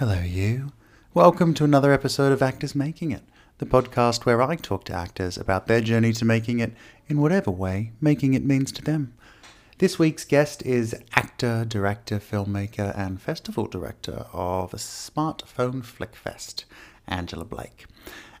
Hello, you. Welcome to another episode of Actors Making It, the podcast where I talk to actors about their journey to making it in whatever way making it means to them. This week's guest is actor, director, filmmaker, and festival director of a Smartphone Flick Fest, Angela Blake.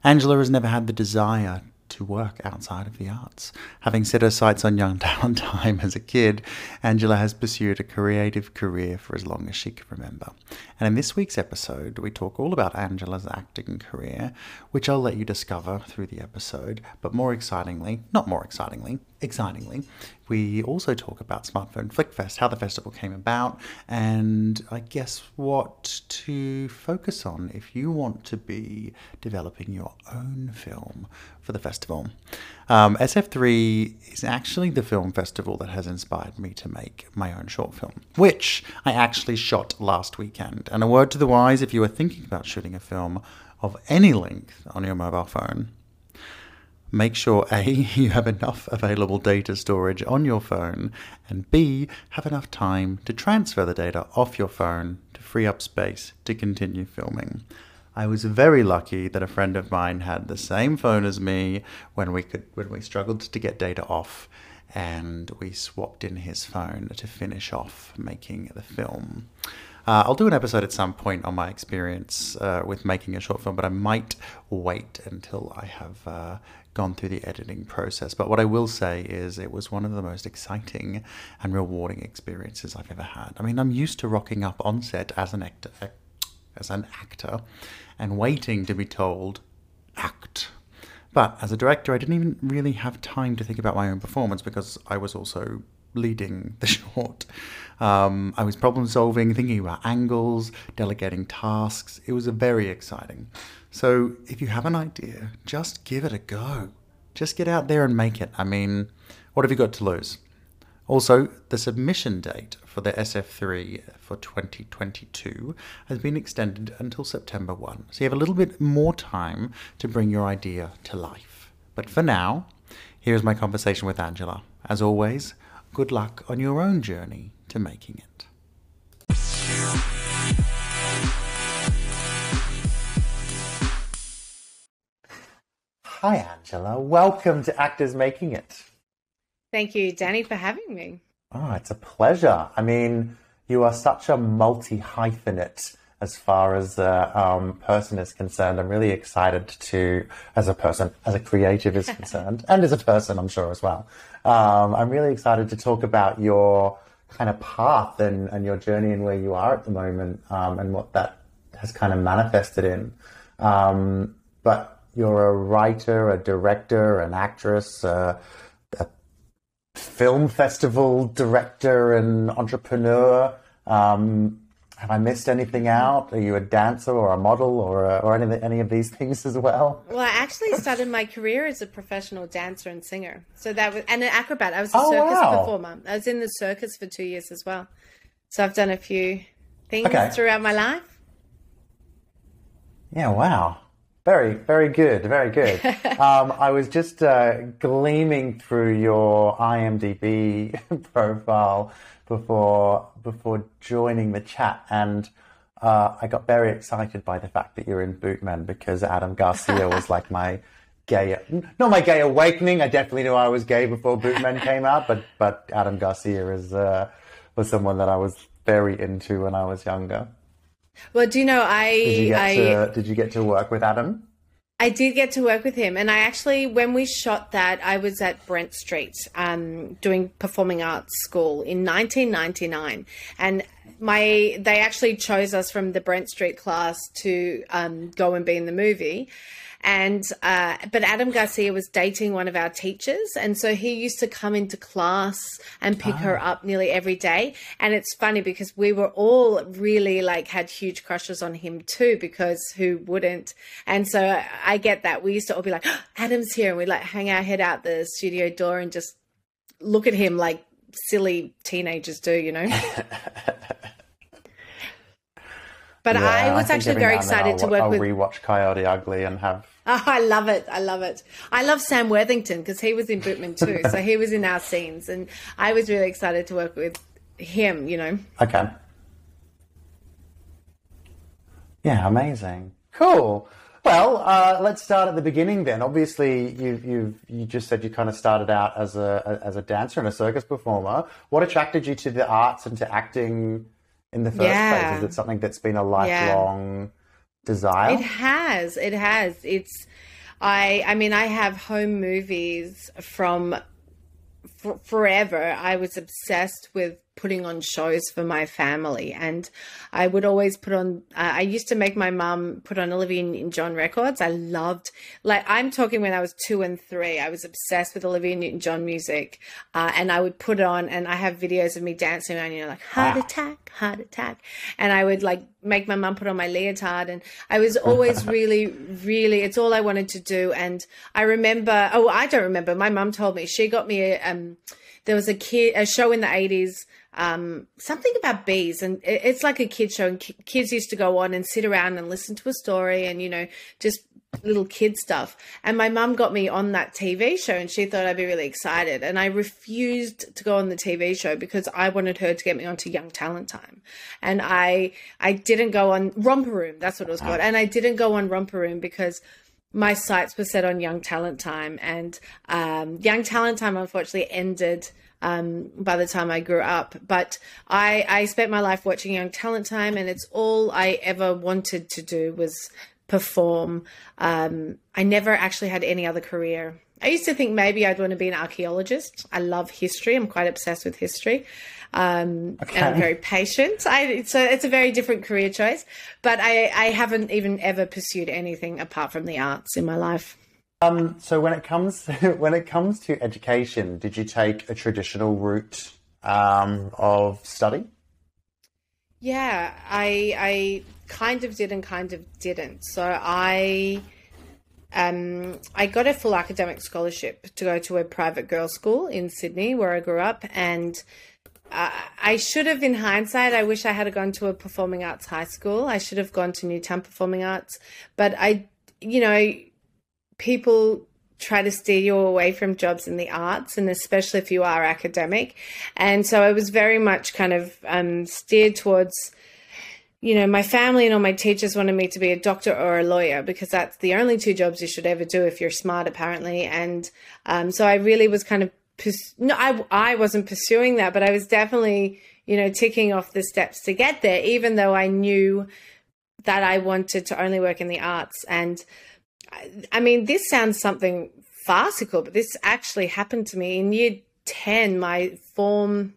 Angela has never had the desire to work outside of the arts. Having set her sights on young talent time as a kid, Angela has pursued a creative career for as long as she can remember. And in this week's episode, we talk all about Angela's acting career, which I'll let you discover through the episode. But more excitingly, not more excitingly, excitingly, we also talk about Smartphone Flickfest, how the festival came about, and I guess what to focus on if you want to be developing your own film for the festival. Um, SF3 is actually the film festival that has inspired me to make my own short film, which I actually shot last weekend. And a word to the wise if you are thinking about shooting a film of any length on your mobile phone, make sure A, you have enough available data storage on your phone, and B, have enough time to transfer the data off your phone to free up space to continue filming. I was very lucky that a friend of mine had the same phone as me when we could when we struggled to get data off and we swapped in his phone to finish off making the film. Uh, I'll do an episode at some point on my experience uh, with making a short film, but I might wait until I have uh, gone through the editing process. But what I will say is it was one of the most exciting and rewarding experiences I've ever had. I mean, I'm used to rocking up on set as an actor, as an actor, and waiting to be told act. But as a director, I didn't even really have time to think about my own performance because I was also leading the short. Um, I was problem solving, thinking about angles, delegating tasks. It was very exciting. So if you have an idea, just give it a go. Just get out there and make it. I mean, what have you got to lose? Also, the submission date for the SF3 for 2022 has been extended until September 1. So you have a little bit more time to bring your idea to life. But for now, here's my conversation with Angela. As always, good luck on your own journey to making it. Hi, Angela. Welcome to Actors Making It. Thank you, Danny, for having me. Oh, it's a pleasure. I mean, you are such a multi hyphenate as far as a um, person is concerned. I'm really excited to, as a person, as a creative is concerned, and as a person, I'm sure as well. Um, I'm really excited to talk about your kind of path and, and your journey and where you are at the moment um, and what that has kind of manifested in. Um, but you're a writer, a director, an actress, uh, a film festival director, and entrepreneur. Um, have I missed anything out? Are you a dancer or a model or a, or any any of these things as well? Well, I actually started my career as a professional dancer and singer. So that was and an acrobat. I was a oh, circus wow. performer. I was in the circus for two years as well. So I've done a few things Okay. throughout my life. Yeah, wow. Very, very good, very good. um, I was just uh, gleaming through your IMDb profile before before joining the chat, and uh, I got very excited by the fact that you're in Bootmen because Adam Garcia was like my gay, not my gay awakening. I definitely knew I was gay before Bootmen came out, but but Adam Garcia is uh, was someone that I was very into when I was younger. Well, do you know I Did you get I to Did you get to work with Adam? I did get to work with him, and I actually, when we shot that, I was at Brent Street um, doing performing arts school in 1999, and my they actually chose us from the Brent Street class to um, go and be in the movie. And uh, but Adam Garcia was dating one of our teachers, and so he used to come into class and pick her up nearly every day. And it's funny because we were all really like had huge crushes on him too, because who wouldn't? And so I get that we used to all be like, "Oh, Adam's here, and we like hang our head out the studio door and just look at him like silly teenagers do, you know. But Yeah, I was think actually very now and then excited I'll, to work I'll with. rewatch Coyote Ugly and have. Oh, I love it. I love it. I love Sam Worthington because he was in Bootmen too. so he was in our scenes, and I was really excited to work with him. You know. Okay. Yeah, amazing. Cool. Well, uh, let's start at the beginning then. Obviously, you you you just said you kind of started out as a as a dancer and a circus performer. What attracted you to the arts and to acting in the first Yeah. place? Is it something that's been a lifelong desire? It has. It has. It's. I. I mean, I have home movies from for, forever. I was obsessed with putting on shows for my family, and I would always put on. Uh, I used to make my mum put on Olivia Newton-John records. I loved. Like I'm talking when I was two and three. I was obsessed with Olivia Newton-John music, uh, and I would put it on, and I have videos of me dancing around. You know, like heart Wow. attack, heart attack, and I would like make my mum put on my leotard, and I was always really, really. It's all I wanted to do, and I remember. Oh, I don't remember. My mum told me she got me a. Um, there was a kid a show in the eighties. Um, something about bees, and it's like a kid show. And kids used to go on and sit around and listen to a story, and you know, just little kid stuff. And my mum got me on that TV show, and she thought I'd be really excited. And I refused to go on the TV show because I wanted her to get me onto Young Talent Time, and I I didn't go on Romper Room. That's what it was called, and I didn't go on Romper Room because my sights were set on Young Talent Time, and um, Young Talent Time unfortunately ended um, by the time I grew up. But I, I spent my life watching Young Talent Time, and it's all I ever wanted to do was perform. Um, I never actually had any other career. I used to think maybe I'd want to be an archaeologist. I love history. I'm quite obsessed with history. Um, and I'm very patient. I, it's a, it's a very different career choice, but I, I haven't even ever pursued anything apart from the arts in my life. Um, so when it comes when it comes to education, did you take a traditional route um, of study? Yeah, I I kind of did and kind of didn't. So I um I got a full academic scholarship to go to a private girls' school in Sydney where I grew up and uh, I should have, in hindsight, I wish I had gone to a performing arts high school. I should have gone to Newtown Performing Arts, but I, you know, people try to steer you away from jobs in the arts and especially if you are academic. And so i was very much kind of um, steered towards you know my family and all my teachers wanted me to be a doctor or a lawyer because that's the only two jobs you should ever do if you're smart apparently. And um, so i really was kind of no I, I wasn't pursuing that but i was definitely you know ticking off the steps to get there even though i knew that i wanted to only work in the arts. And I mean, this sounds something farcical, but this actually happened to me in year 10. My form,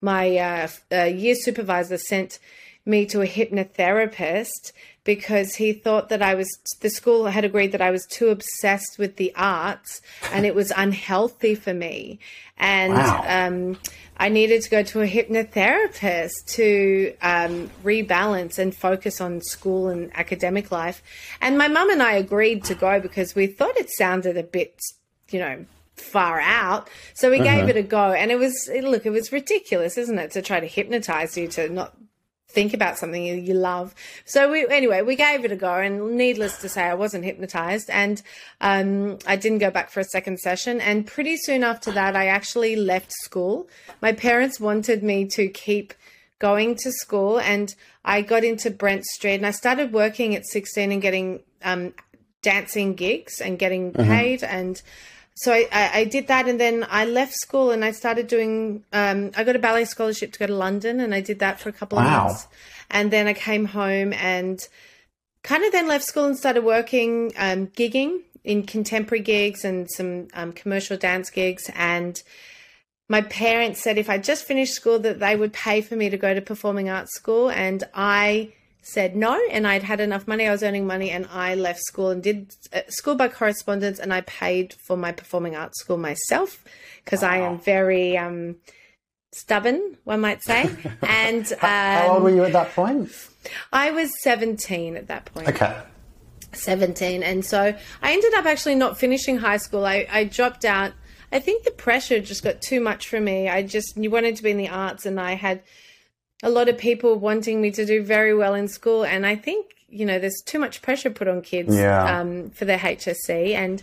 my uh, uh, year supervisor sent me to a hypnotherapist because he thought that I was, the school had agreed that I was too obsessed with the arts and it was unhealthy for me. And, Wow. um, I needed to go to a hypnotherapist to um, rebalance and focus on school and academic life. And my mum and I agreed to go because we thought it sounded a bit, you know, far out. So we gave it a go. And it was, look, it was ridiculous, isn't it, to try to hypnotize you to not think about something you, you love. So we anyway, we gave it a go, and needless to say, I wasn't hypnotized, and um, I didn't go back for a second session. And pretty soon after that, I actually left school. My parents wanted me to keep going to school, and I got into Brent Street, and I started working at 16 and getting um, dancing gigs and getting paid and so I, I, I did that and then I left school and I started doing um, I got a ballet scholarship to go to London and I did that for a couple of Wow. months. And then I came home and kind of then left school and started working um, gigging in contemporary gigs and some um, commercial dance gigs. And my parents said if I just finished school that they would pay for me to go to performing arts school. And I said no and I'd had enough money. I was earning money and I left school and did uh, school by correspondence and I paid for my performing arts school myself because I am very um stubborn one might say. And um, How old were you at that point? I was 17 at that point. Okay. 17 and so i ended up actually not finishing high school. I, I dropped out. I think the pressure just got too much for me. I just you wanted to be in the arts and i had a lot of people wanting me to do very well in school and i think you know there's too much pressure put on kids Yeah. um, for their hsc and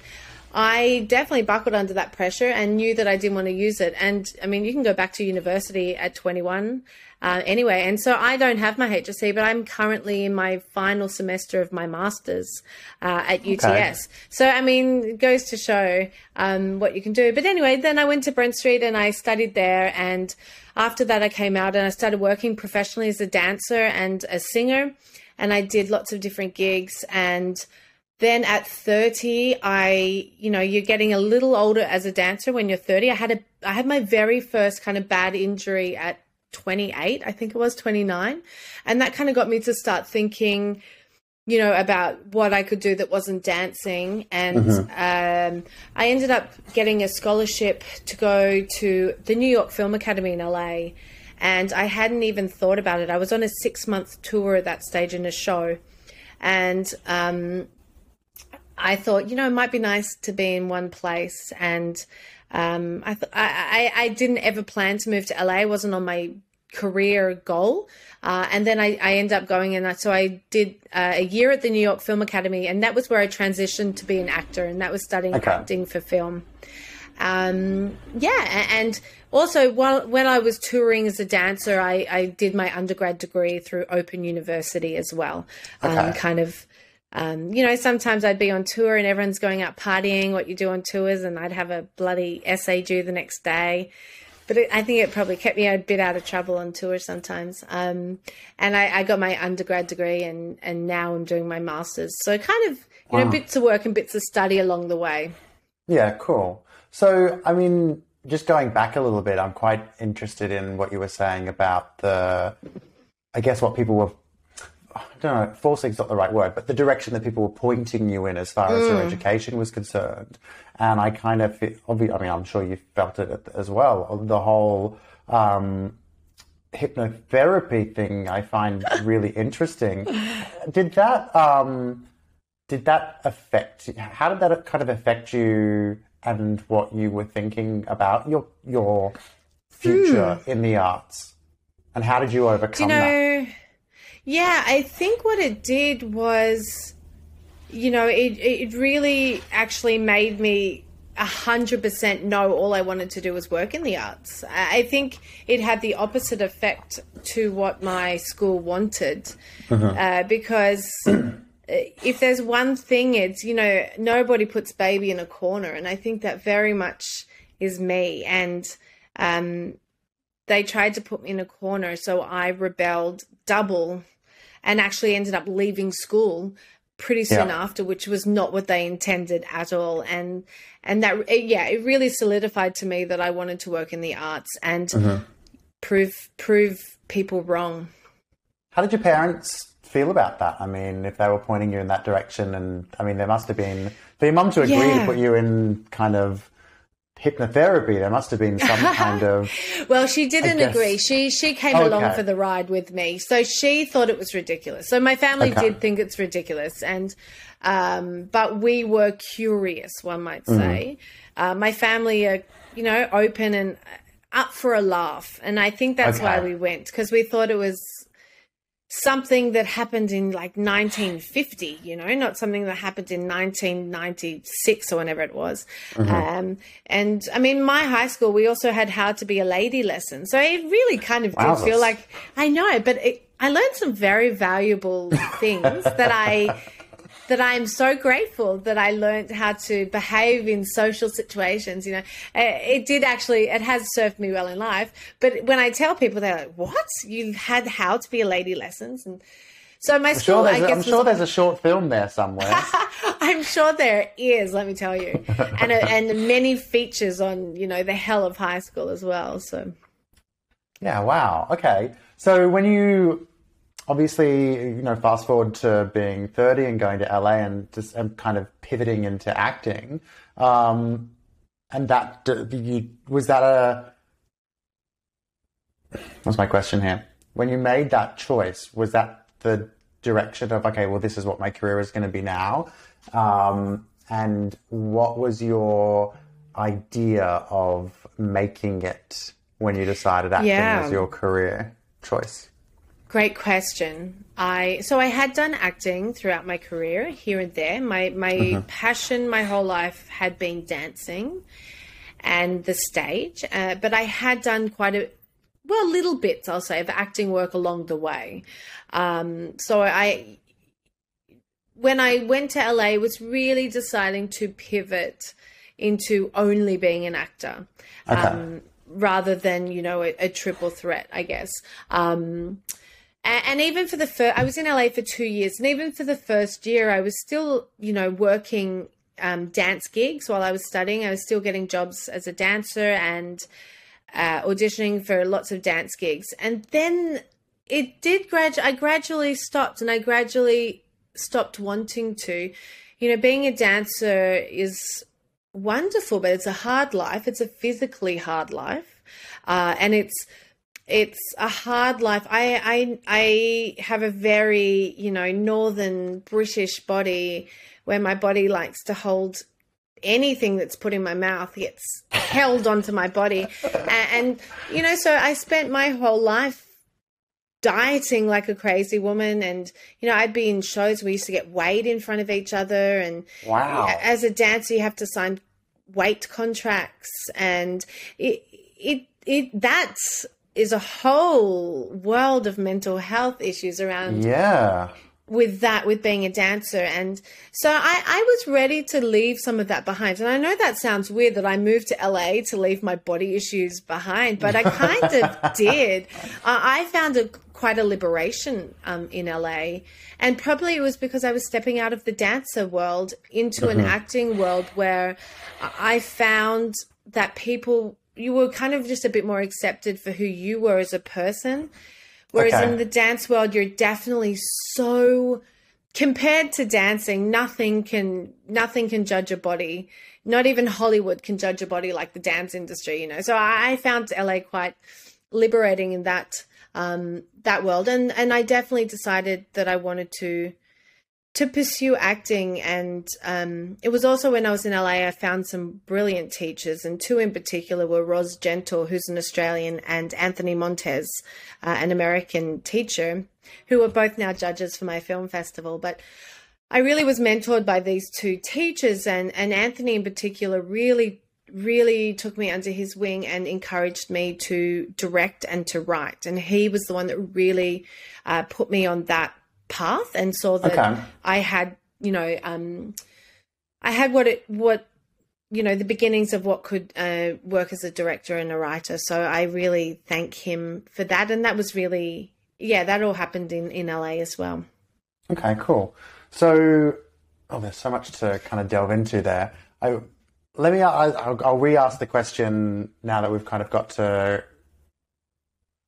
I definitely buckled under that pressure and knew that I didn't want to use it. And I mean, you can go back to university at 21. Uh, anyway, and so I don't have my HSC, but I'm currently in my final semester of my master's uh, at UTS. Okay. So, I mean, it goes to show um, what you can do. But anyway, then I went to Brent Street and I studied there. And after that, I came out and I started working professionally as a dancer and a singer. And I did lots of different gigs and then at 30 i you know you're getting a little older as a dancer when you're 30 i had a i had my very first kind of bad injury at 28 i think it was 29 and that kind of got me to start thinking you know about what i could do that wasn't dancing. And mm-hmm. um, i ended up getting a scholarship to go to the new york film academy in la and i hadn't even thought about it. I was on a six month tour at that stage in a show. And um, I thought, you know, it might be nice to be in one place. And um, I, th- I, I, I, didn't ever plan to move to LA. It wasn't on my career goal. Uh, and then I, I ended up going and so I did uh, a year at the New York Film Academy, and that was where I transitioned to be an actor, and that was studying okay. acting for film. Um, yeah, and also while when I was touring as a dancer, I, I did my undergrad degree through Open University as well. Okay. Um, kind of um, you know, sometimes I'd be on tour and everyone's going out partying, what you do on tours, and I'd have a bloody essay due the next day. But it, I think it probably kept me a bit out of trouble on tour sometimes. Um, and I, I, got my undergrad degree, and and now I'm doing my masters. So kind of you wow. know bits of work and bits of study along the way. Yeah, cool. So I mean, just going back a little bit, I'm quite interested in what you were saying about the, I guess what people were I don't know, forcing is not the right word, but the direction that people were pointing you in as far as your mm. education was concerned. And I kind of, I mean, I'm sure you felt it as well. The whole um, hypnotherapy thing I find really interesting. Did that, um, did that affect, how did that kind of affect you and what you were thinking about your, your future mm. in the arts? And how did you overcome you know, that? Yeah, I think what it did was, you know, it, it really actually made me a hundred percent know all I wanted to do was work in the arts. I think it had the opposite effect to what my school wanted, uh-huh. uh, because if there's one thing, it's you know nobody puts baby in a corner, and I think that very much is me. And um, they tried to put me in a corner, so I rebelled double and actually ended up leaving school pretty soon yeah. after, which was not what they intended at all. And and that yeah, it really solidified to me that I wanted to work in the arts and mm-hmm. prove prove people wrong. How did your parents feel about that? I mean, if they were pointing you in that direction, and I mean, there must have been for your mum to agree yeah. to put you in kind of hypnotherapy. There must have been some kind of. well, she didn't agree. She she came okay. along for the ride with me, so she thought it was ridiculous. So my family okay. did think it's ridiculous, and um, but we were curious, one might mm-hmm. say. Mm-hmm. Uh, my family are, you know, open and up for a laugh, and I think that's okay. why we went because we thought it was something that happened in like 1950, you know, not something that happened in 1996 or whenever it was. Mm-hmm. Um, and I mean, my high school, we also had how to be a lady lesson. So it really kind of did feel like, I know, but it, I learned some very valuable things that I that I'm so grateful that I learned how to behave in social situations. You know, uh, it did actually, it has served me well in life. But when I tell people, they're like, what? You've had how to be a lady lessons? And so my I'm school, sure I guess. I'm sure there's a short film there somewhere. I'm sure there is, let me tell you. and, uh, and many features on, you know, the hell of high school as well. So. Yeah, wow. Okay. So when you obviously, you know, fast forward to being 30 and going to LA and just and kind of pivoting into acting. Um, and that, you, was that a, what's my question here? When you made that choice, was that the direction of, okay, well, this is what my career is going to be now? Um, and what was your idea of making it when you decided acting yeah. was your career choice? Great question. I so I had done acting throughout my career here and there. My my mm-hmm. passion my whole life had been dancing and the stage, uh, but I had done quite a well, little bits, I'll say, of acting work along the way. Um, so I, when I went to LA, was really deciding to pivot into only being an actor. Okay. Um, rather than you know a, a triple threat, I guess. Um, and, even for the first, I was in LA for two years, and even for the first year, I was still you know working um, dance gigs while I was studying. I was still getting jobs as a dancer and uh, auditioning for lots of dance gigs, and then it did grad. I gradually stopped, and I gradually stopped wanting to. You know, being a dancer is wonderful, but it's a hard life. It's a physically hard life, uh, and it's it's a hard life. I I I have a very you know northern British body where my body likes to hold anything that's put in my mouth gets held onto my body, and, and you know so I spent my whole life dieting like a crazy woman. And you know i'd be in shows. We used to get weighed in front of each other. And wow. as a dancer you have to sign weight contracts. And it it it that is a whole world of mental health issues around yeah. with that with being a dancer. And so I, I was ready to leave some of that behind. And i know that sounds weird that i moved to la to leave my body issues behind but i kind of did. I found a quite a liberation um, in la and probably it was because i was stepping out of the dancer world into mm-hmm. an acting world where i found that people you were kind of just a bit more accepted for who you were as a person Whereas okay. in the dance world, you're definitely so compared to dancing, nothing can nothing can judge a body. Not even Hollywood can judge a body like the dance industry, you know. So I found LA quite liberating in that um, that world, and and I definitely decided that I wanted to to pursue acting. And um, it was also when I was in LA, I found some brilliant teachers, and two in particular were Ros Gentle, who's an Australian, and Anthony Montez, uh, an American teacher, who are both now judges for my film festival. But I really was mentored by these two teachers, and, and Anthony in particular really really took me under his wing and encouraged me to direct and to write. And he was the one that really uh, put me on that path and saw that okay. I had, you know, um, I had what it what you know the beginnings of what could uh, work as a director and a writer. So I really thank him for that, and that was really yeah, that all happened in in LA as well. Okay, cool. So oh, there's so much to kind of delve into there. I let me I'll, I'll re-ask the question now that we've kind of got to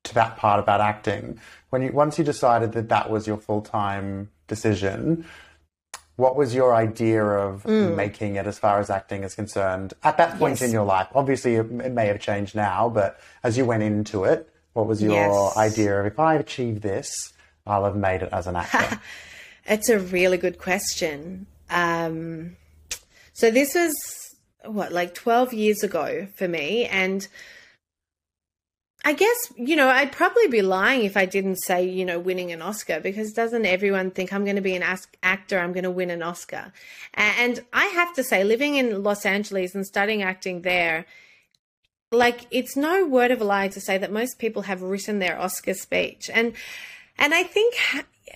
to that part about acting. When you once you decided that that was your full time decision, what was your idea of mm. making it as far as acting is concerned at that point yes. in your life? Obviously, it, it, may have changed now, but as you went into it, what was your yes. idea of if I achieve this, I'll have made it as an actor? it's a really good question. Um, so this was what like 12 years ago for me and I guess, you know, I'd probably be lying if I didn't say, you know, winning an Oscar because doesn't everyone think I'm going to be an actor, I'm going to win an Oscar? And I have to say, living in Los Angeles and studying acting there, like it's no word of a lie to say that most people have written their Oscar speech. And and I think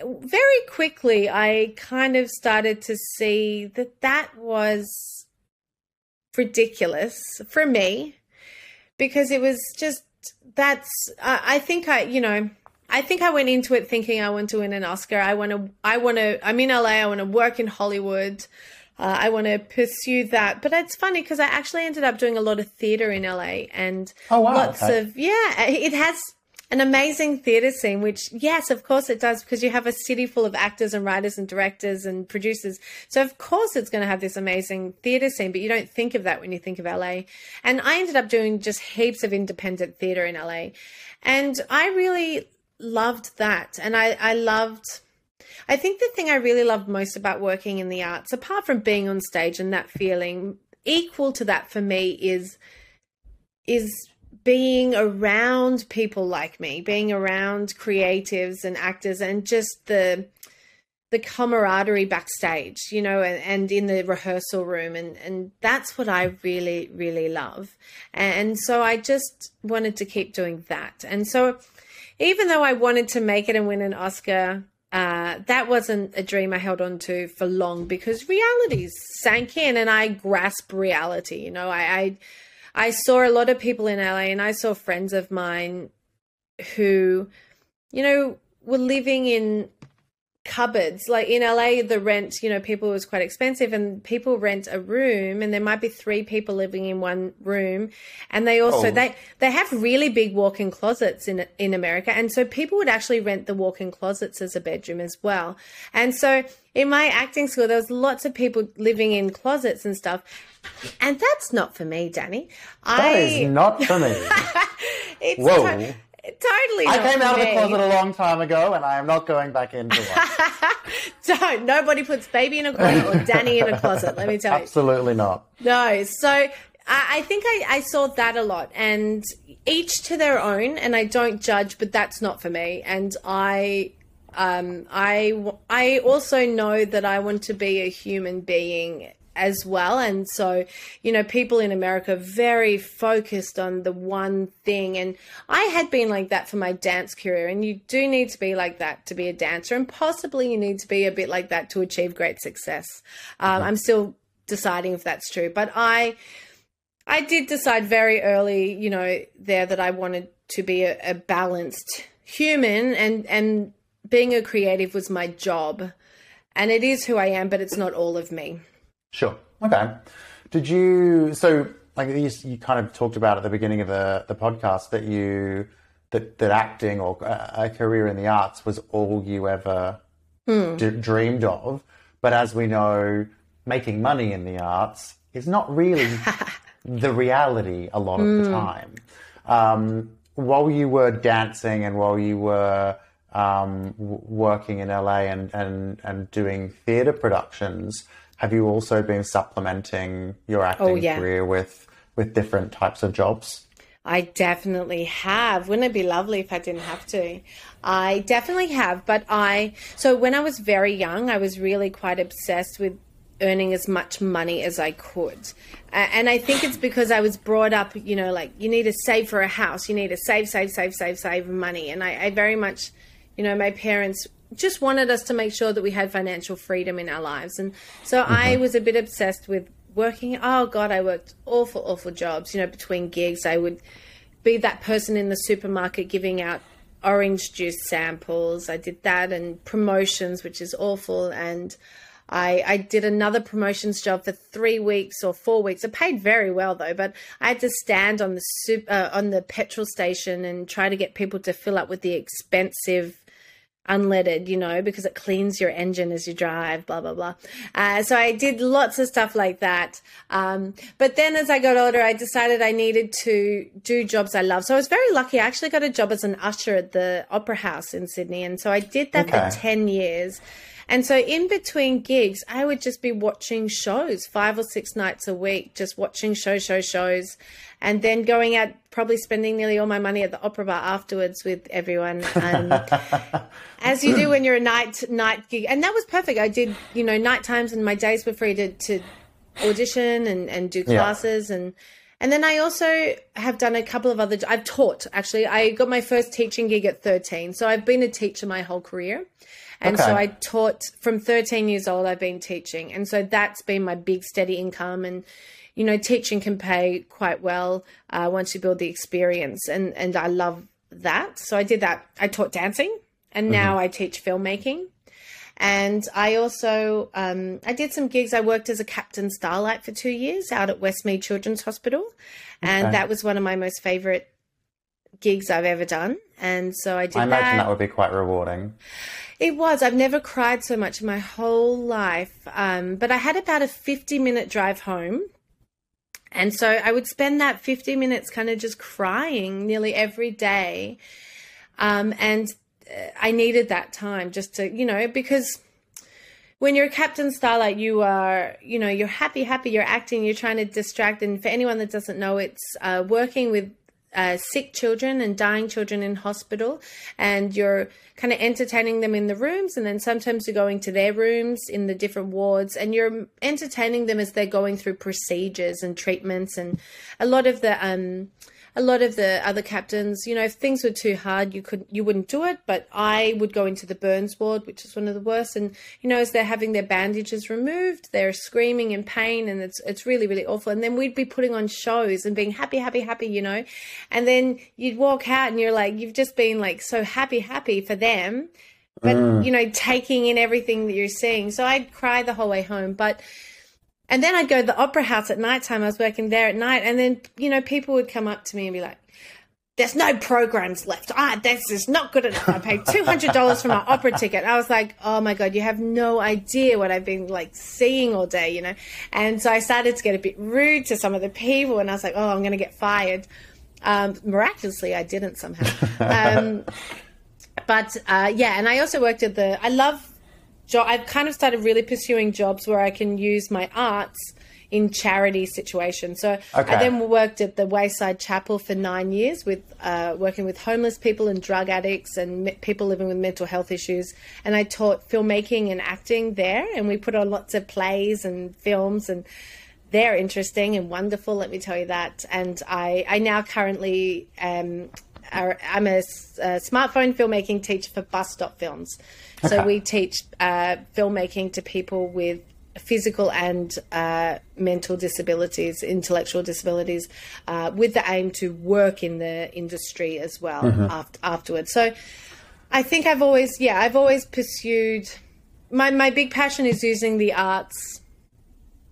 very quickly I kind of started to see that that was ridiculous for me because it was just that's uh, I think I you know I think I went into it thinking I want to win an Oscar. I want to I want to I'm in LA. I want to work in Hollywood. Uh, I want to pursue that. But it's funny because I actually ended up doing a lot of theater in LA and oh, wow, lots okay. of yeah. It has an amazing theatre scene, which, yes, of course it does, because you have a city full of actors and writers and directors and producers. So, of course, it's going to have this amazing theatre scene, but you don't think of that when you think of LA. And I ended up doing just heaps of independent theatre in LA. And I really loved that. And I, I loved. I think the thing I really loved most about working in the arts, apart from being on stage and that feeling, equal to that for me is is being around people like me, being around creatives and actors, and just the the camaraderie backstage, you know, and, and in the rehearsal room. And, and that's what I really, really love. And so I just wanted to keep doing that. And so even though I wanted to make it and win an Oscar, uh, that wasn't a dream I held on to for long because realities sank in and I grasped reality. You know, I, I, I saw a lot of people in LA and I saw friends of mine who, you know, were living in cupboards. Like in LA the rent you know people was quite expensive and people rent a room and there might be three people living in one room. And they also oh. they they have really big walk-in closets in in America and so people would actually rent the walk-in closets as a bedroom as well. And so in my acting school there was lots of people living in closets and stuff. And that's not for me Danny. That I, is not for me. Whoa totally. I came out me. of the closet a long time ago, and I am not going back into one. Don't. Nobody puts baby in a closet or Danny in a closet. Let me tell you. Absolutely not. No. So I, I think I, I saw that a lot, and each to their own. And I don't judge, but that's not for me. And I um, I I also know that I want to be a human being as well. And so, you know, people in America are very focused on the one thing. And I had been like that for my dance career. And you do need to be like that to be a dancer. And possibly you need to be a bit like that to achieve great success. Um, mm-hmm. I'm still deciding if that's true. But I, I did decide very early, you know, there that I wanted to be a, a balanced human and, and being a creative was my job. And it is who I am, but it's not all of me. Sure. Okay. Did you so like you, you kind of talked about at the beginning of the the podcast that you that that acting or a career in the arts was all you ever hmm. d- dreamed of, but as we know, making money in the arts is not really the reality a lot of the hmm. time. Um, while you were dancing and while you were um, w- working in LA and, and, and doing theatre productions, have you also been supplementing your oh, acting oh, yeah. career with with different types of jobs? I definitely have. Wouldn't it be lovely if I didn't have to? I definitely have, but I so when I was very young, I was really quite obsessed with earning as much money as I could. And I think it's because I was brought up, you know, like you need to save for a house, you need to save, save, save, save, save money. And I, I very much, you know, my parents just wanted us to make sure that we had financial freedom in our lives. And so mm-hmm. I was a bit obsessed with working. Oh, God, I worked awful, awful jobs. You know, between gigs, I would be that person in the supermarket giving out orange juice samples. I did that and promotions, which is awful. And I, I did another promotions job for three weeks or four weeks. It paid very well though, but I had to stand on the super, uh, on the petrol station and try to get people to fill up with the expensive unleaded, you know, because it cleans your engine as you drive, blah, blah, blah. Uh, so I did lots of stuff like that. Um, but then as I got older, I decided I needed to do jobs I love. So I was very lucky. I actually got a job as an usher at the Opera House in Sydney. And so I did that okay. for 10 years. And so in between gigs, I would just be watching shows five or six nights a week, just watching show, show, shows, and then going out, probably spending nearly all my money at the opera bar afterwards with everyone. Um, as you do when you're a night night gig, and that was perfect. I did, you know, night times, and my days were free to, to audition and, and do classes yeah. and. And then I also have done a couple of other. I've taught actually. I got my first teaching gig at 13, so I've been a teacher my whole career. And okay. so I taught from 13 years old, I've been teaching. And so that's been my big steady income. And, you know, teaching can pay quite well uh, once you build the experience. And, and I love that. So I did that. I taught dancing and mm-hmm. now I teach filmmaking. And I also um, I did some gigs. I worked as a captain starlight for two years out at Westmead Children's Hospital, and okay. that was one of my most favorite gigs I've ever done. And so I did. I imagine that. that would be quite rewarding. It was. I've never cried so much in my whole life. Um, but I had about a 50 minute drive home. And so I would spend that 50 minutes kind of just crying nearly every day. Um, and uh, I needed that time just to, you know, because when you're a Captain Starlight, you are, you know, you're happy, happy, you're acting, you're trying to distract. And for anyone that doesn't know, it's uh, working with uh, sick children and dying children in hospital, and you're kind of entertaining them in the rooms, and then sometimes you're going to their rooms in the different wards, and you're entertaining them as they're going through procedures and treatments, and a lot of the um, a lot of the other captains, you know, if things were too hard, you could you wouldn't do it. But I would go into the burns ward, which is one of the worst, and you know, as they're having their bandages removed, they're screaming in pain, and it's it's really really awful. And then we'd be putting on shows and being happy, happy, happy, you know, and then you'd walk out and you're like, you've just been like so happy, happy for them, but mm. you know, taking in everything that you're seeing. So I'd cry the whole way home, but and then I'd go to the opera house at night time. I was working there at night. And then, you know, people would come up to me and be like, there's no programs left. Ah, this is not good enough. I paid two hundred dollars for my opera ticket. I was like, oh my god, you have no idea what I've been like seeing all day, you know. And so I started to get a bit rude to some of the people, and I was like, oh, I'm going to get fired. Um, miraculously, I didn't somehow. Um, but uh, yeah, and I also worked at the. I love jo- I've kind of started really pursuing jobs where I can use my arts in charity situations. So okay. I then worked at the Wayside Chapel for nine years with uh, working with homeless people and drug addicts and me- people living with mental health issues. And I taught filmmaking and acting there, and we put on lots of plays and films and. They're interesting and wonderful, let me tell you that. And I, I now currently um, I'm a, a, smartphone filmmaking teacher for Bus Stop Films. Okay. So we teach uh, filmmaking to people with physical and uh, mental disabilities, intellectual disabilities, uh, with the aim to work in the industry as well mm-hmm. after, afterwards. So I think I've always, yeah, I've always pursued. My my big passion is using the arts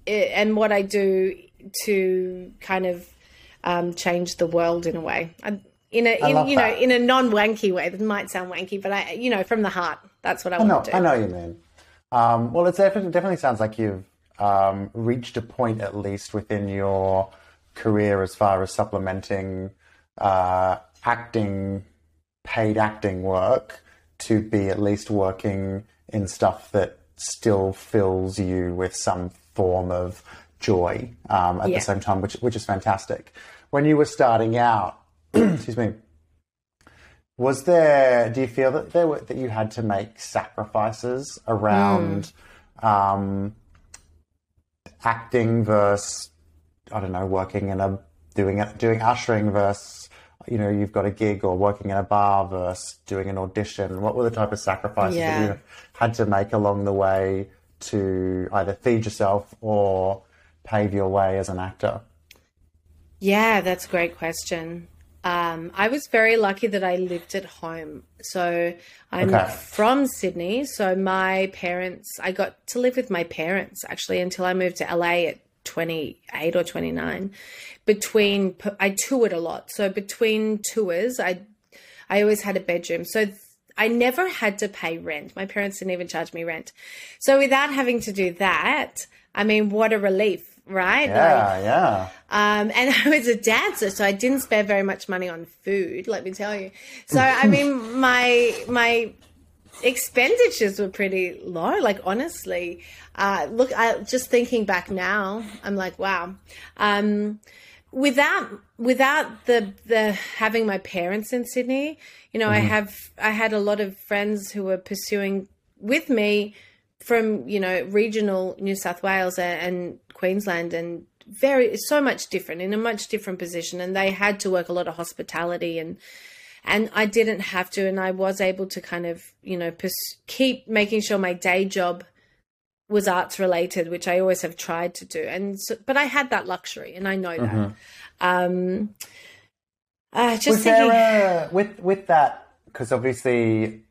eh, and what I do to kind of um, change the world in a way. I, in a in, you that. know in a non wanky way that might sound wanky, but I you know from the heart. That's what I, I want to do. I know you mean. Um, well, it definitely, definitely sounds like you've um, reached a point, at least within your career, as far as supplementing uh, acting, paid acting work, to be at least working in stuff that still fills you with some form of joy um, at yeah. the same time, which which is fantastic. When you were starting out, excuse me, was there? Do you feel that there were that you had to make sacrifices around mm. um, acting versus I don't know, working in a doing doing ushering versus you know you've got a gig or working in a bar versus doing an audition? What were the type of sacrifices yeah. that you had to make along the way to either feed yourself or pave your way as an actor? Yeah, that's a great question. Um, I was very lucky that I lived at home. So I'm okay. from Sydney. So my parents, I got to live with my parents actually until I moved to LA at 28 or 29. Between, I toured a lot. So between tours, I, I always had a bedroom. So I never had to pay rent. My parents didn't even charge me rent. So without having to do that, I mean, what a relief right? Yeah, like, yeah. Um, and I was a dancer, so I didn't spend very much money on food. Let me tell you. So I mean, my my expenditures were pretty low. Like honestly, uh, look, I just thinking back now, I'm like, wow. Um, without without the the having my parents in Sydney, you know, mm. I mm-hmm. have I had a lot of friends who were pursuing with me from you know regional New South Wales and Queensland and very so much different in a much different position. And they had to work a lot of hospitality and and I didn't have to. And I was able to kind of you know pers- keep making sure my day job was arts related which I always have tried to do. And so, but I had that luxury and I know that. Mm-hmm. um uh, just was thinking there a, with with that because obviously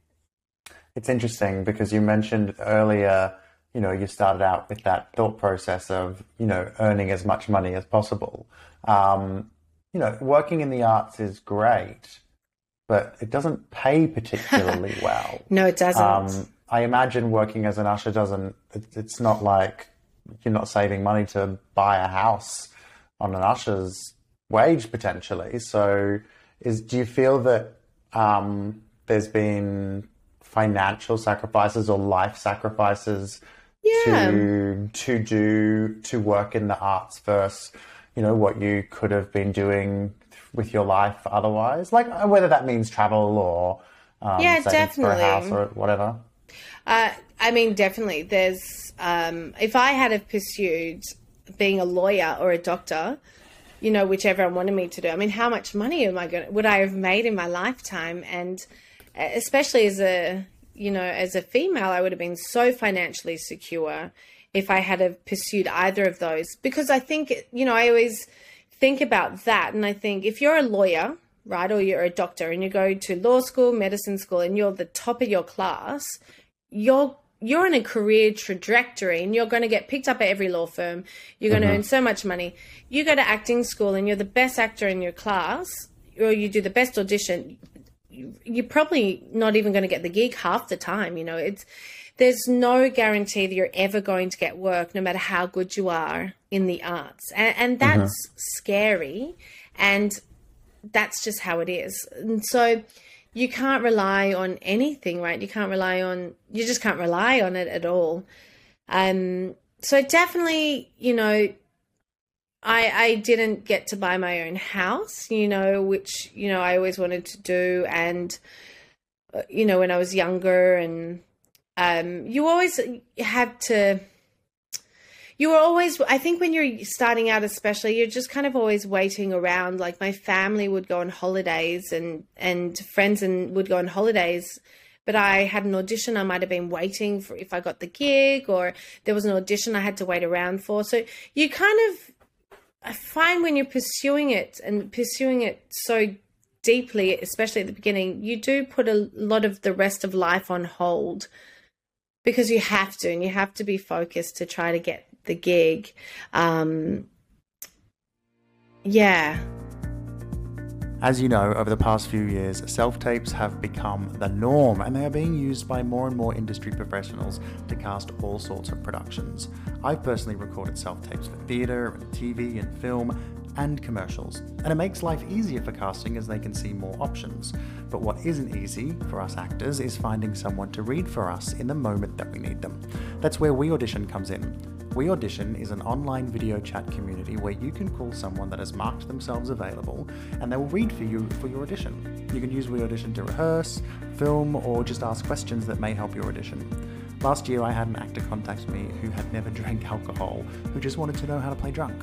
it's interesting because you mentioned earlier you know, you started out with that thought process of, you know, earning as much money as possible. Um, you know, working in the arts is great, but it doesn't pay particularly well. no, it doesn't. Um, I imagine working as an usher doesn't, it's not like you're not saving money to buy a house on an usher's wage potentially. So, is do you feel that um, there's been financial sacrifices or life sacrifices yeah. to to do to work in the arts versus you know what you could have been doing with your life otherwise? Like uh, whether that means travel or um, Yeah, definitely. for a house or whatever. Uh, I mean, definitely. There's um, if I had have pursued being a lawyer or a doctor, you know, whichever I wanted me to do. I mean, how much money am I going? Would I have made in my lifetime? And especially as a you know, as a female, I would have been so financially secure if I had have pursued either of those. Because I think you know, I always think about that, and I think if you're a lawyer. Right, or you're a doctor and you go to law school, medicine school, and you're the top of your class, you're you're on a career trajectory and you're going to get picked up at every law firm. You're going to mm-hmm. earn so much money. You go to acting school and you're the best actor in your class, or you do the best audition. You- You're probably not even going to get the gig half the time. You know, it's there's no guarantee that you're ever going to get work, no matter how good you are in the arts, and, and that's scary. And that's just how it is. And so you can't rely on anything, right? You can't rely on you just can't rely on it at all. Um so definitely, you know, I I didn't get to buy my own house, you know, which, you know, I always wanted to do. And uh, you know, when I was younger and um you always have to you were always i think when you're starting out especially you're just kind of always waiting around. Like my family would go on holidays and and friends and would go on holidays but i had an audition. I might have been waiting for if i got the gig or there was an audition i had to wait around for. So you kind of i find when you're pursuing it and pursuing it so deeply especially at the beginning you do put a lot of the rest of life on hold because you have to and you have to be focused to try to get the gig. Um yeah As you know, over the past few years, self tapes have become the norm and they are being used by more and more industry professionals to cast all sorts of productions. I've personally recorded self tapes for theatre and TV and film and commercials, and it makes life easier for casting as they can see more options. But what isn't easy for us actors is finding someone to read for us in the moment that we need them. That's where We Audition comes in. We Audition is an online video chat community where you can call someone that has marked themselves available and they will read for you for your audition. You can use We Audition to rehearse, film, or just ask questions that may help your audition. Last year, I had an actor contact me who had never drank alcohol, who just wanted to know how to play drunk.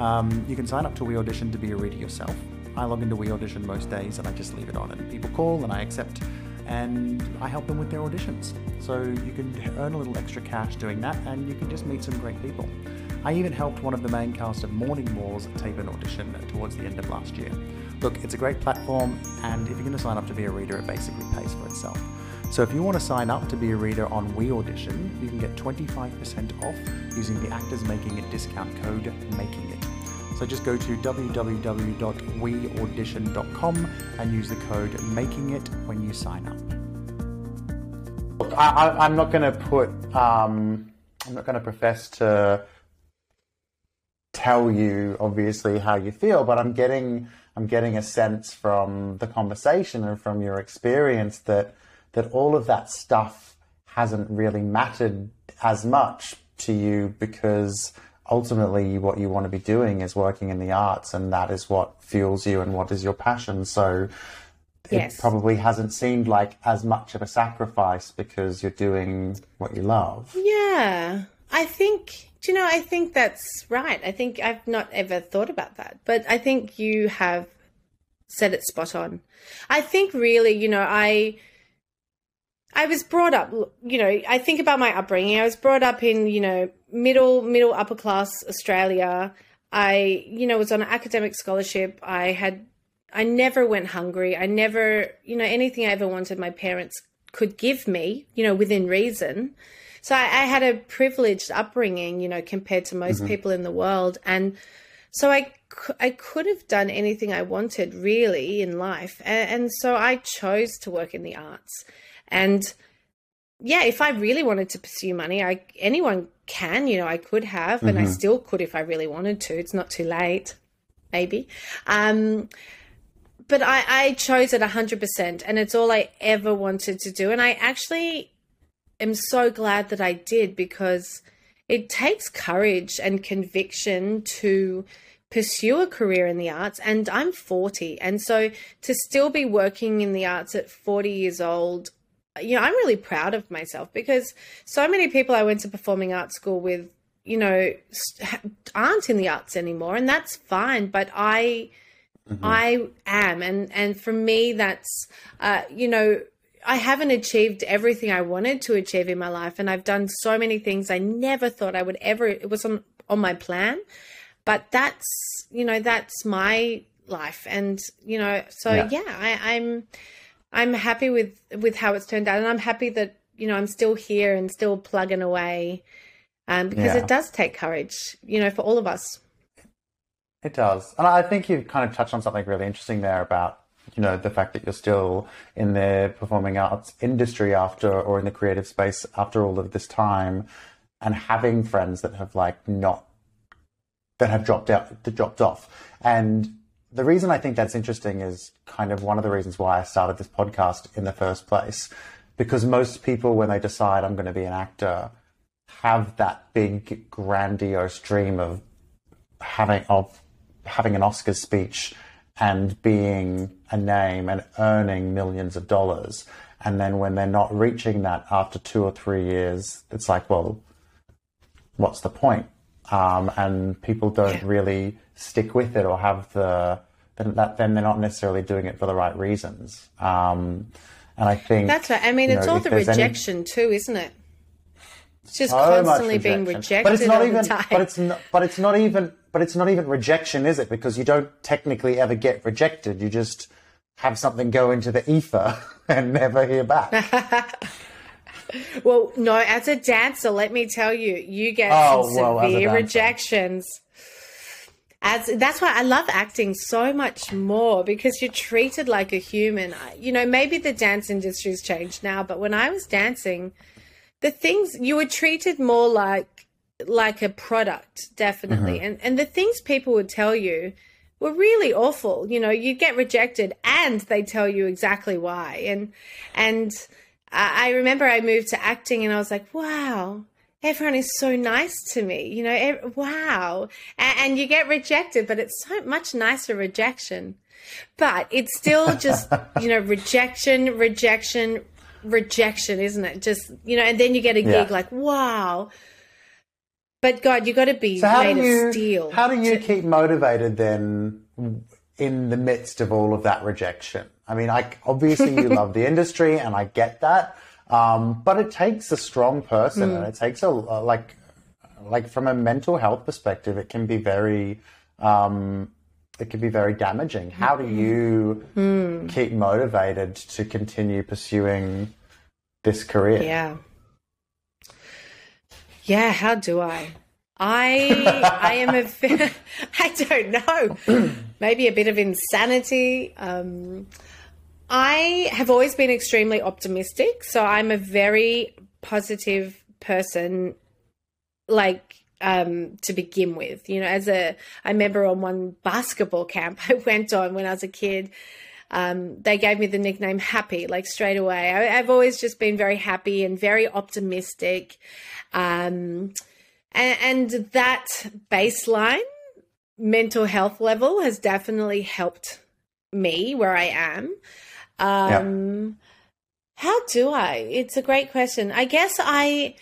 Um, you can sign up to We Audition to be a reader yourself. I log into We Audition most days and I just leave it on, and people call and I accept and I help them with their auditions. So you can earn a little extra cash doing that, and you can just meet some great people. I even helped one of the main cast of Morning Wars tape an audition towards the end of last year. Look, it's a great platform, and if you're going to sign up to be a reader, it basically pays for itself. So if you want to sign up to be a reader on We Audition, you can get 25% off using the Actors Making It discount code MAKING IT. So just go to www.weaudition.com and use the code MAKING IT when you sign up. Look, I, I'm not going to put, um, I'm not going to profess to tell you obviously how you feel, but I'm getting, I'm getting a sense from the conversation and from your experience that that all of that stuff hasn't really mattered as much to you because ultimately what you want to be doing is working in the arts and that is what fuels you and what is your passion. So it Yes. probably hasn't seemed like as much of a sacrifice because you're doing what you love. Yeah, I think, do you know, I think that's right. I think I've not ever thought about that, but I think you have said it spot on. I think really, you know, I. I was brought up, you know, I think about my upbringing. I was brought up in, you know, middle, middle, upper class Australia. I, you know, was on an academic scholarship. I had, I never went hungry. I never, you know, anything I ever wanted, my parents could give me, you know, within reason. So I, I had a privileged upbringing, you know, compared to most mm-hmm. people in the world. And so I, I could have done anything I wanted really in life. And, and so I chose to work in the arts. And yeah, if I really wanted to pursue money, I anyone can, you know, I could have, and I still could if I really wanted to. It's not too late, maybe. Um, but I, I chose it 100%, and it's all I ever wanted to do. And I actually am so glad that I did because it takes courage and conviction to pursue a career in the arts and I'm 40 and so to still be working in the arts at 40 years old you know I'm really proud of myself because so many people I went to performing arts school with you know aren't in the arts anymore and that's fine but I mm-hmm. I am and and for me that's uh you know I haven't achieved everything I wanted to achieve in my life and I've done so many things I never thought I would ever it was on on my plan but that's you know that's my life and you know so yeah, yeah I, i'm i'm happy with with how it's turned out and i'm happy that you know i'm still here and still plugging away um, because yeah. it does take courage you know for all of us it does and i think you've kind of touched on something really interesting there about you know the fact that you're still in the performing arts industry after or in the creative space after all of this time and having friends that have like not that have dropped out, that dropped off. And the reason I think that's interesting is kind of one of the reasons why I started this podcast in the first place. Because most people, when they decide I'm going to be an actor, have that big grandiose dream of having of having an Oscar speech and being a name and earning millions of dollars. And then when they're not reaching that after two or three years, it's like, well, what's the point? Um, and people don't really stick with it or have the then that then they're not necessarily doing it for the right reasons. Um, and I think that's right. I mean, it's know, all the rejection any... too, isn't it? It's just so constantly being rejected but it's not even, But it's not. But it's not even. But it's not even rejection, is it? Because you don't technically ever get rejected. You just have something go into the ether and never hear back. well, no, as a dancer, let me tell you, you get oh, some well, severe rejections. As that's why I love acting so much more because you're treated like a human. You know, maybe the dance industry's changed now, but when I was dancing, the things you were treated more like like a product, definitely. Mm-hmm. And and the things people would tell you were really awful. You know, you get rejected and they tell you exactly why. And and I remember I moved to acting and I was like, wow, everyone is so nice to me. You know, wow. And, and, you get rejected, but it's so much nicer rejection. But it's still just, you know, rejection, rejection, rejection, isn't it? Just, you know, and then you get a gig yeah. like, wow. But God, you got to be so made you, of steel. How do you to... keep motivated then in the midst of all of that rejection? I mean, I obviously you love the industry, and I get that. Um, but it takes a strong person, mm. and it takes a like, like from a mental health perspective, it can be very, um, it can be very damaging. How do you mm. keep motivated to continue pursuing this career? Yeah, yeah. How do I? I I am a I don't know. Maybe a bit of insanity. Um, I have always been extremely optimistic. So I'm a very positive person, like um, to begin with. You know, as a, I remember on one basketball camp I went on when I was a kid. Um, they gave me the nickname Happy, like straight away. I, have always just been very happy and very optimistic. Um, and, and that baseline mental health level has definitely helped me where I am. Um, yeah. How do I? It's a great question. I guess I,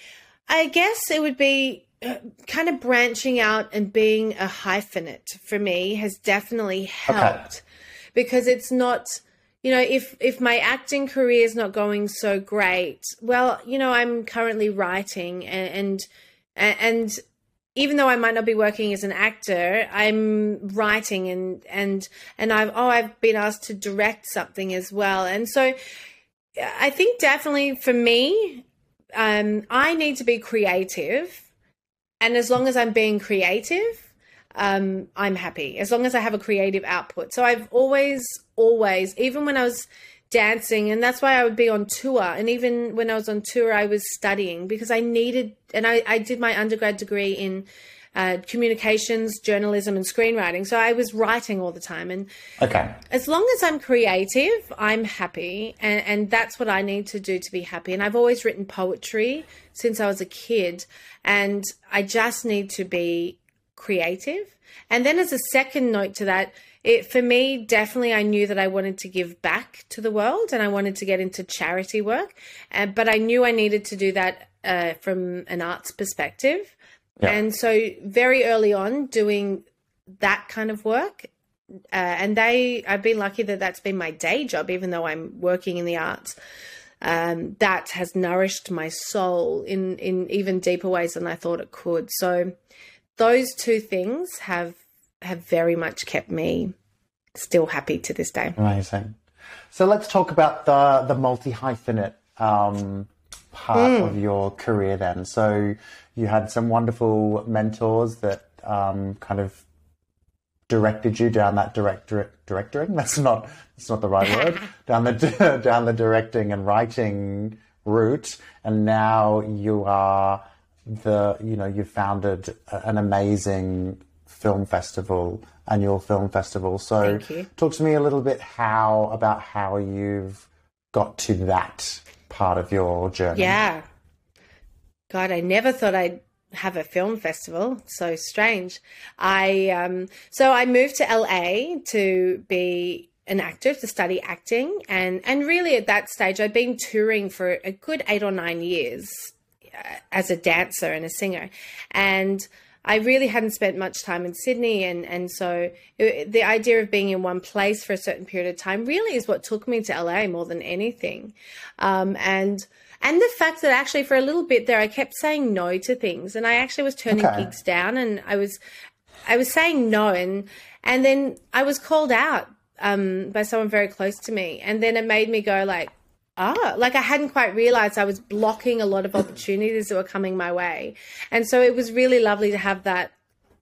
I guess it would be uh, kind of branching out and being a hyphenate for me has definitely helped okay. because it's not you know if if my acting career is not going so great well you know i'm currently writing and and, and even though I might not be working as an actor, I'm writing and and and I've oh I've been asked to direct something as well, and so I think definitely for me, um, I need to be creative, and as long as I'm being creative, um, I'm happy. As long as I have a creative output, so I've always always even when I was dancing and that's why I would be on tour and even when I was on tour I was studying because I needed and I, I did my undergrad degree in uh, communications, journalism, and screenwriting. So I was writing all the time. And okay, as long as I'm creative, I'm happy, and, and that's what I need to do to be happy. And I've always written poetry since I was a kid, and I just need to be creative. And then as a second note to that, it for me definitely I knew that I wanted to give back to the world and I wanted to get into charity work, uh, but I knew I needed to do that uh, from an arts perspective. Yeah. And so very early on doing that kind of work uh, and they I've been lucky that that's been my day job even though I'm working in the arts um, that has nourished my soul in in even deeper ways than I thought it could so those two things have have very much kept me still happy to this day amazing so let's talk about the the multi hyphenate um, part mm. of your career then so you had some wonderful mentors that um, kind of directed you down that direct, direct directing. That's not that's not the right word. down the down the directing and writing route, and now you are the you know you founded an amazing film festival, annual film festival. So talk to me a little bit how about how you've got to that part of your journey. Yeah. God, I never thought I'd have a film festival. So strange. I um, so I moved to LA to be an actor to study acting, and and really at that stage I'd been touring for a good eight or nine years as a dancer and a singer, and. I really hadn't spent much time in Sydney, and and so it, the idea of being in one place for a certain period of time really is what took me to LA more than anything, um, and and the fact that actually for a little bit there I kept saying no to things and I actually was turning okay. gigs down and I was I was saying no and and then I was called out um, by someone very close to me and then it made me go like ah like I hadn't quite realized I was blocking a lot of opportunities that were coming my way and so it was really lovely to have that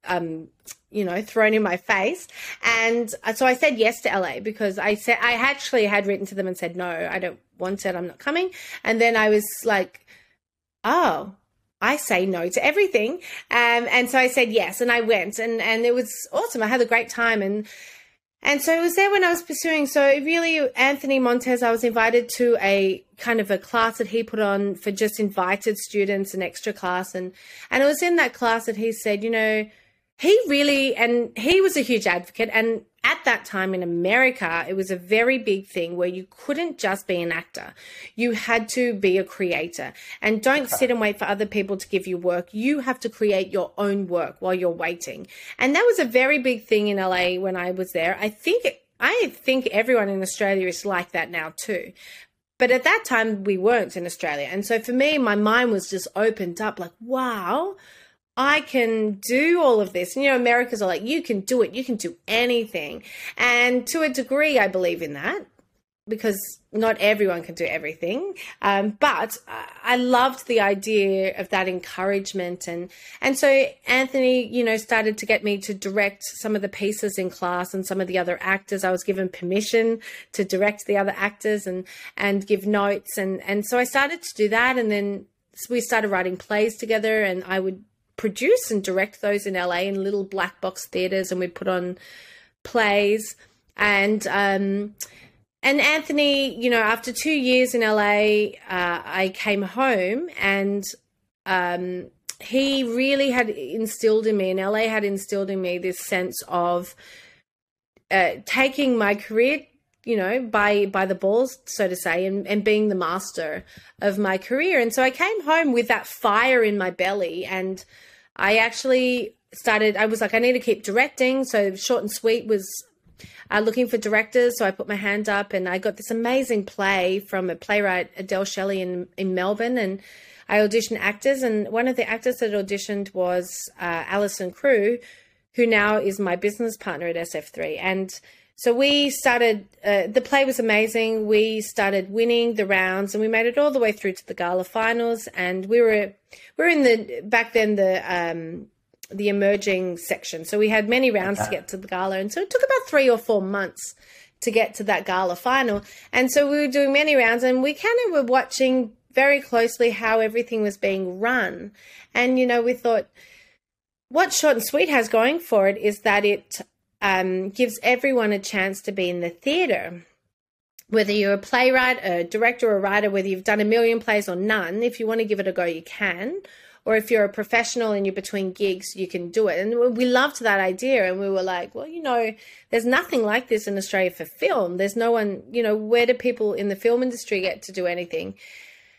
um, you know, thrown in my face. And so I said yes to LA because I said I actually had written to them and said no, I don't want it, I'm not coming. And then I was like, oh, I say no to everything. Um, and so I said yes, and I went, and and it was awesome. I had a great time, and and so it was there when I was pursuing. So really, Anthony Montez, I was invited to a kind of a class that he put on for just invited students, an extra class, and and it was in that class that he said, you know he really and he was a huge advocate and at that time in America, it was a very big thing where you couldn't just be an actor. You had to be a creator. And don't sit and wait for other people to give you work. You have to create your own work while you're waiting. And that was a very big thing in LA when I was there. I think I think everyone in Australia is like that now too. But at that time we weren't in Australia. And so for me, my mind was just opened up like, wow, I can do all of this. And, you know, Americans are like, you can do it, you can do anything. And to a degree, I believe in that because not everyone can do everything. Um, but I loved the idea of that encouragement. And, and so Anthony, you know, started to get me to direct some of the pieces in class and some of the other actors. I was given permission to direct the other actors and, and give notes. And, and so I started to do that. And then we started writing plays together and I would produce and direct those in LA in little black box theaters, and we put on plays. And um, and Anthony, you know, after two years in LA, uh, I came home, and um, he really had instilled in me, and LA had instilled in me this sense of uh, taking my career you know by by the balls so to say and, and being the master of my career. And so i came home with that fire in my belly and i actually started i was like i need to keep directing. So short and sweet was uh, looking for directors. So i put my hand up and i got this amazing play from a playwright adele shelley in, in melbourne. And i auditioned actors and one of the actors that auditioned was uh, alison crew who now is my business partner at sf3 and so we started, uh, the play was amazing. We started winning the rounds and we made it all the way through to the gala finals. And we were, we were in the, back then, the, um, the emerging section. So we had many rounds okay. to get to the gala. And so it took about three or four months to get to that gala final. And so we were doing many rounds and we kind of were watching very closely how everything was being run. And, you know, we thought, what Short and Sweet has going for it is that it um, gives everyone a chance to be in the theatre. Whether you're a playwright, a director, or a writer, whether you've done a million plays or none, if you want to give it a go, you can. or if you're a professional and you're between gigs, you can do it. And we loved that idea. And we were like, well, you know, there's nothing like this in Australia for film. There's no one, you know, where do people in the film industry get to do anything?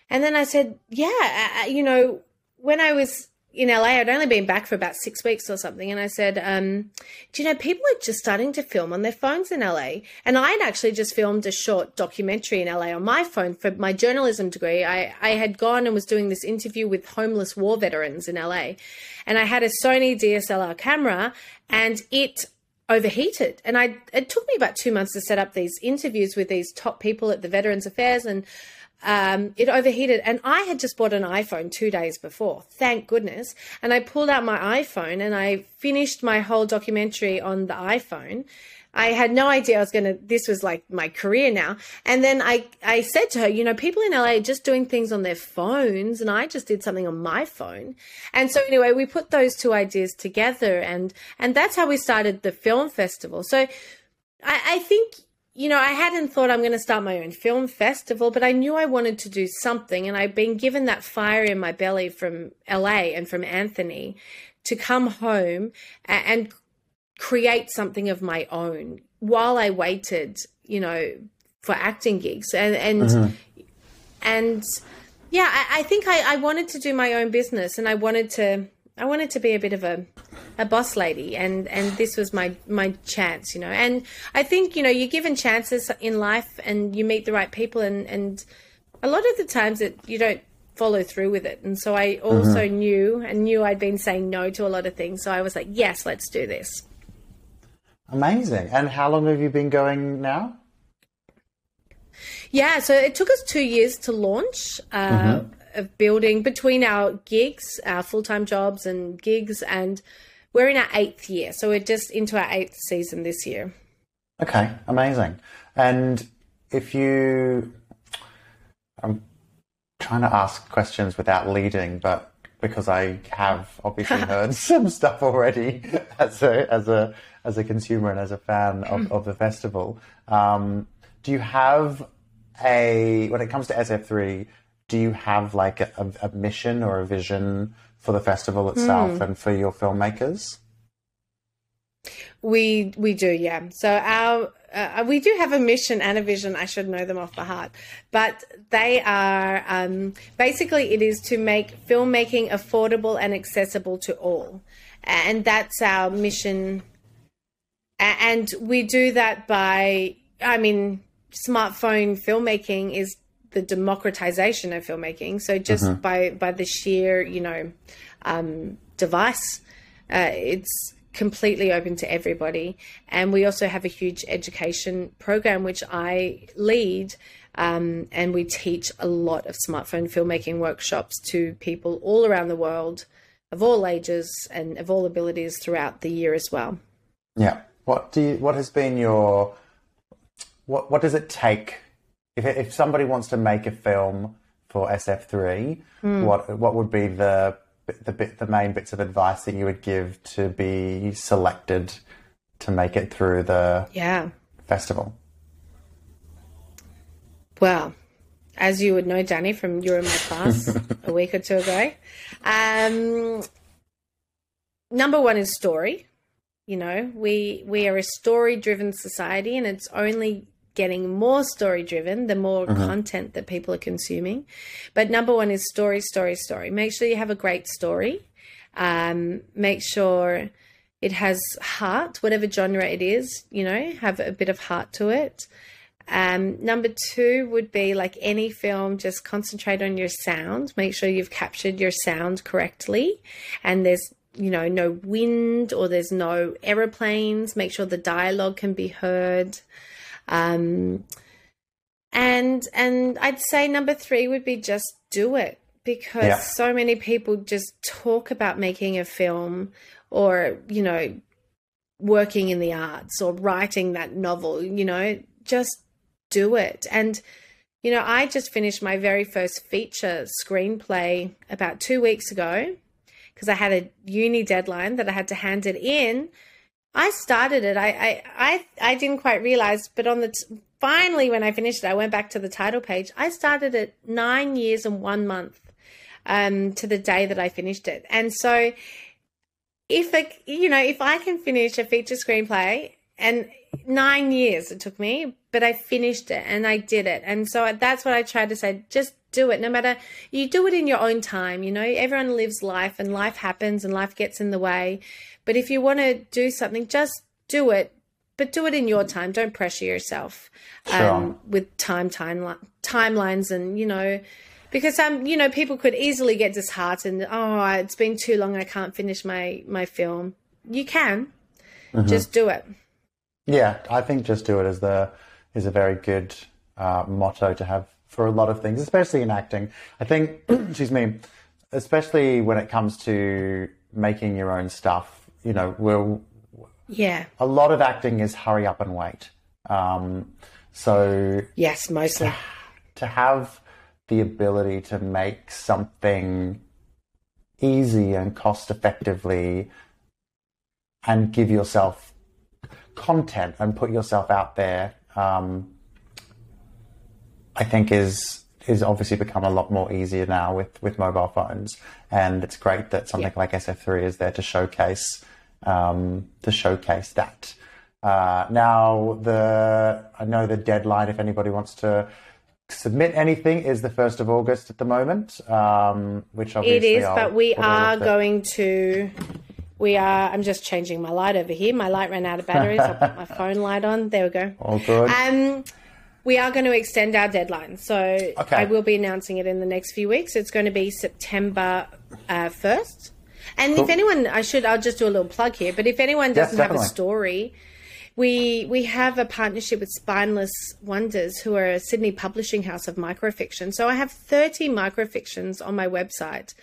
And then I said, yeah, you know, when I was in LA, I'd only been back for about six weeks or something. And I said, um, Do you know, people are just starting to film on their phones in LA. And I'd actually just filmed a short documentary in LA on my phone for my journalism degree. I, I had gone and was doing this interview with homeless war veterans in LA. And I had a Sony DSLR camera and it overheated. And I it took me about two months to set up these interviews with these top people at the Veterans Affairs and um, it overheated. And I had just bought an iPhone two days before, thank goodness. And I pulled out my iPhone and I finished my whole documentary on the iPhone. I had no idea I was going to, this was like my career now. And then I, I said to her, you know, people in LA are just doing things on their phones and I just did something on my phone. And so anyway, we put those two ideas together and, and that's how we started the film festival. So I, I think, you know, I hadn't thought I'm going to start my own film festival, but I knew I wanted to do something. And I'd been given that fire in my belly from LA and from Anthony to come home and create something of my own while I waited, you know, for acting gigs. And, and, mm-hmm. and yeah, I, I think I, I wanted to do my own business and I wanted to, I wanted to be a bit of a a boss lady and and this was my my chance you know. And i think you know you're given chances in life and you meet the right people and and a lot of the times that you don't follow through with it. And so i also mm-hmm. knew and knew i'd been saying no to a lot of things. So i was like yes let's do this. Amazing. And how long have you been going now? Yeah so it took us two years to launch uh, mm-hmm. Of building between our gigs our full-time jobs and gigs and we're in our eighth year, so we're just into our eighth season this year. Okay, amazing. And if you, I'm trying to ask questions without leading, but because I have obviously heard some stuff already as a as a as a consumer and as a fan of, of the festival. Um, do you have a when it comes to SF3? Do you have like a, a mission or a vision for the festival itself mm. and for your filmmakers? We we do, yeah. So our uh, we do have a mission and a vision. I should know them off by heart, but they are um, basically it is to make filmmaking affordable and accessible to all, and that's our mission. And we do that by, I mean, smartphone filmmaking is the democratization of filmmaking. So just uh-huh. by by the sheer, you know, um, device, uh, it's completely open to everybody. And we also have a huge education program which I lead. Um, and we teach a lot of smartphone filmmaking workshops to people all around the world of all ages and of all abilities throughout the year as well. Yeah. What do you, what has been your what what does it take if, if somebody wants to make a film for SF3, mm. what what would be the the bit the main bits of advice that you would give to be selected to make it through the yeah festival? Well, as you would know, Danny, from you were in my class a week or two ago. Um, number one is story. You know, we we are a story driven society, and it's only getting more story driven the more uh-huh. content that people are consuming. But number one is story, story, story. Make sure you have a great story. Um, make sure it has heart, whatever genre it is, you know, have a bit of heart to it. Um, number two would be like any film, just concentrate on your sound. Make sure you've captured your sound correctly and there's you know, no wind or there's no aeroplanes. Make sure the dialogue can be heard. Um, and and I'd say number three would be just do it because yeah. so many people just talk about making a film or you know working in the arts or writing that novel you know just do it and you know i just finished my very first feature screenplay about two weeks ago because i had a uni deadline that i had to hand it in I started it. I, I, I, I didn't quite realize, but on the t- finally when I finished it, I went back to the title page. I started it nine years and one month um, to the day that I finished it. And so, if a, you know, if I can finish a feature screenplay, and nine years it took me, but I finished it and I did it. And so that's what I tried to say. Just do it. No matter you do it in your own time. You know, everyone lives life, and life happens, and life gets in the way. But if you want to do something, just do it but do it in your time. Don't pressure yourself Sure. um, with time, time timelines, and you know, because um, you know, people could easily get disheartened. Oh, it's been too long. I can't finish my my film. You can just do it. Yeah, I think just do it is the is a very good uh, motto to have for a lot of things, especially in acting. I think, excuse me, especially when it comes to making your own stuff. You know, we're Yeah. a lot of acting is hurry up and wait. Um, so Yes, mostly. to have the ability to make something easy and cost effectively and give yourself content and put yourself out there, um, I think is is obviously become a lot more easier now with, with mobile phones. And it's great that something Yeah. like SF3 is there to showcase um, to showcase that. Uh, now the I know the deadline if anybody wants to submit anything is the first of August at the moment, um, which obviously is, I'll it is, but we are going to. We are. I'm just changing my light over here. My light ran out of batteries. I'll put my phone light on. There we go. all good. Um, we are going to extend our deadline, so I will be announcing it in the next few weeks. It's going to be September uh, first. And if anyone, I should, I'll just do a little plug here. But if anyone doesn't have a story, we we have a partnership with Spineless Wonders, who are a Sydney publishing house of microfiction. So I have thirty microfictions on my website.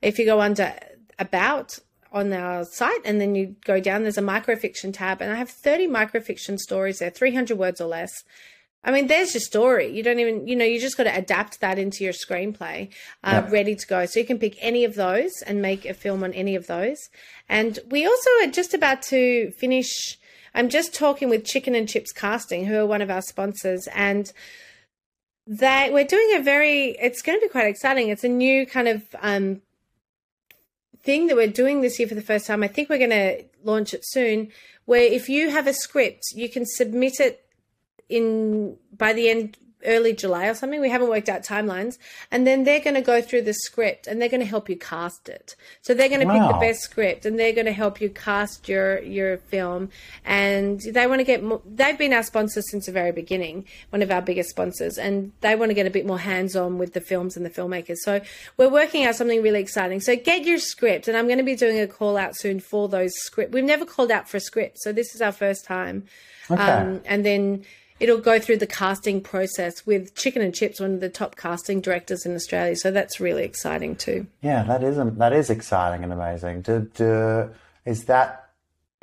If you go under about on our site and then you go down, there's a microfiction tab, and I have 30 microfiction stories there, 300 words or less. I mean, there's your story. You don't even, you know, you just got to adapt that into your screenplay, uh, Yeah. ready to go. So you can pick any of those and make a film on any of those. And we also are just about to finish. I'm just talking with Chicken and Chips Casting, who are one of our sponsors, and they we're doing a very. It's going to be quite exciting. It's a new kind of um, thing that we're doing this year for the first time. I think we're going to launch it soon. Where if you have a script, you can submit it in by the end early July or something. We haven't worked out timelines, and then they're going to go through the script and they're going to help you cast it. So they're going to pick the best script and they're going to help you cast your your film. And they want to get more. They've been our sponsors since the very beginning, one of our biggest sponsors, and they want to get a bit more hands on with the films and the filmmakers. So we're working out something really exciting. So get your script, and I'm going to be doing a call out soon for those script. We've never called out for a script, so this is our first time. Okay. Um, and then it'll go through the casting process with Chicken and Chips, one of the top casting directors in Australia. So that's really exciting too. Yeah, that is that is exciting and amazing. Do, do, is that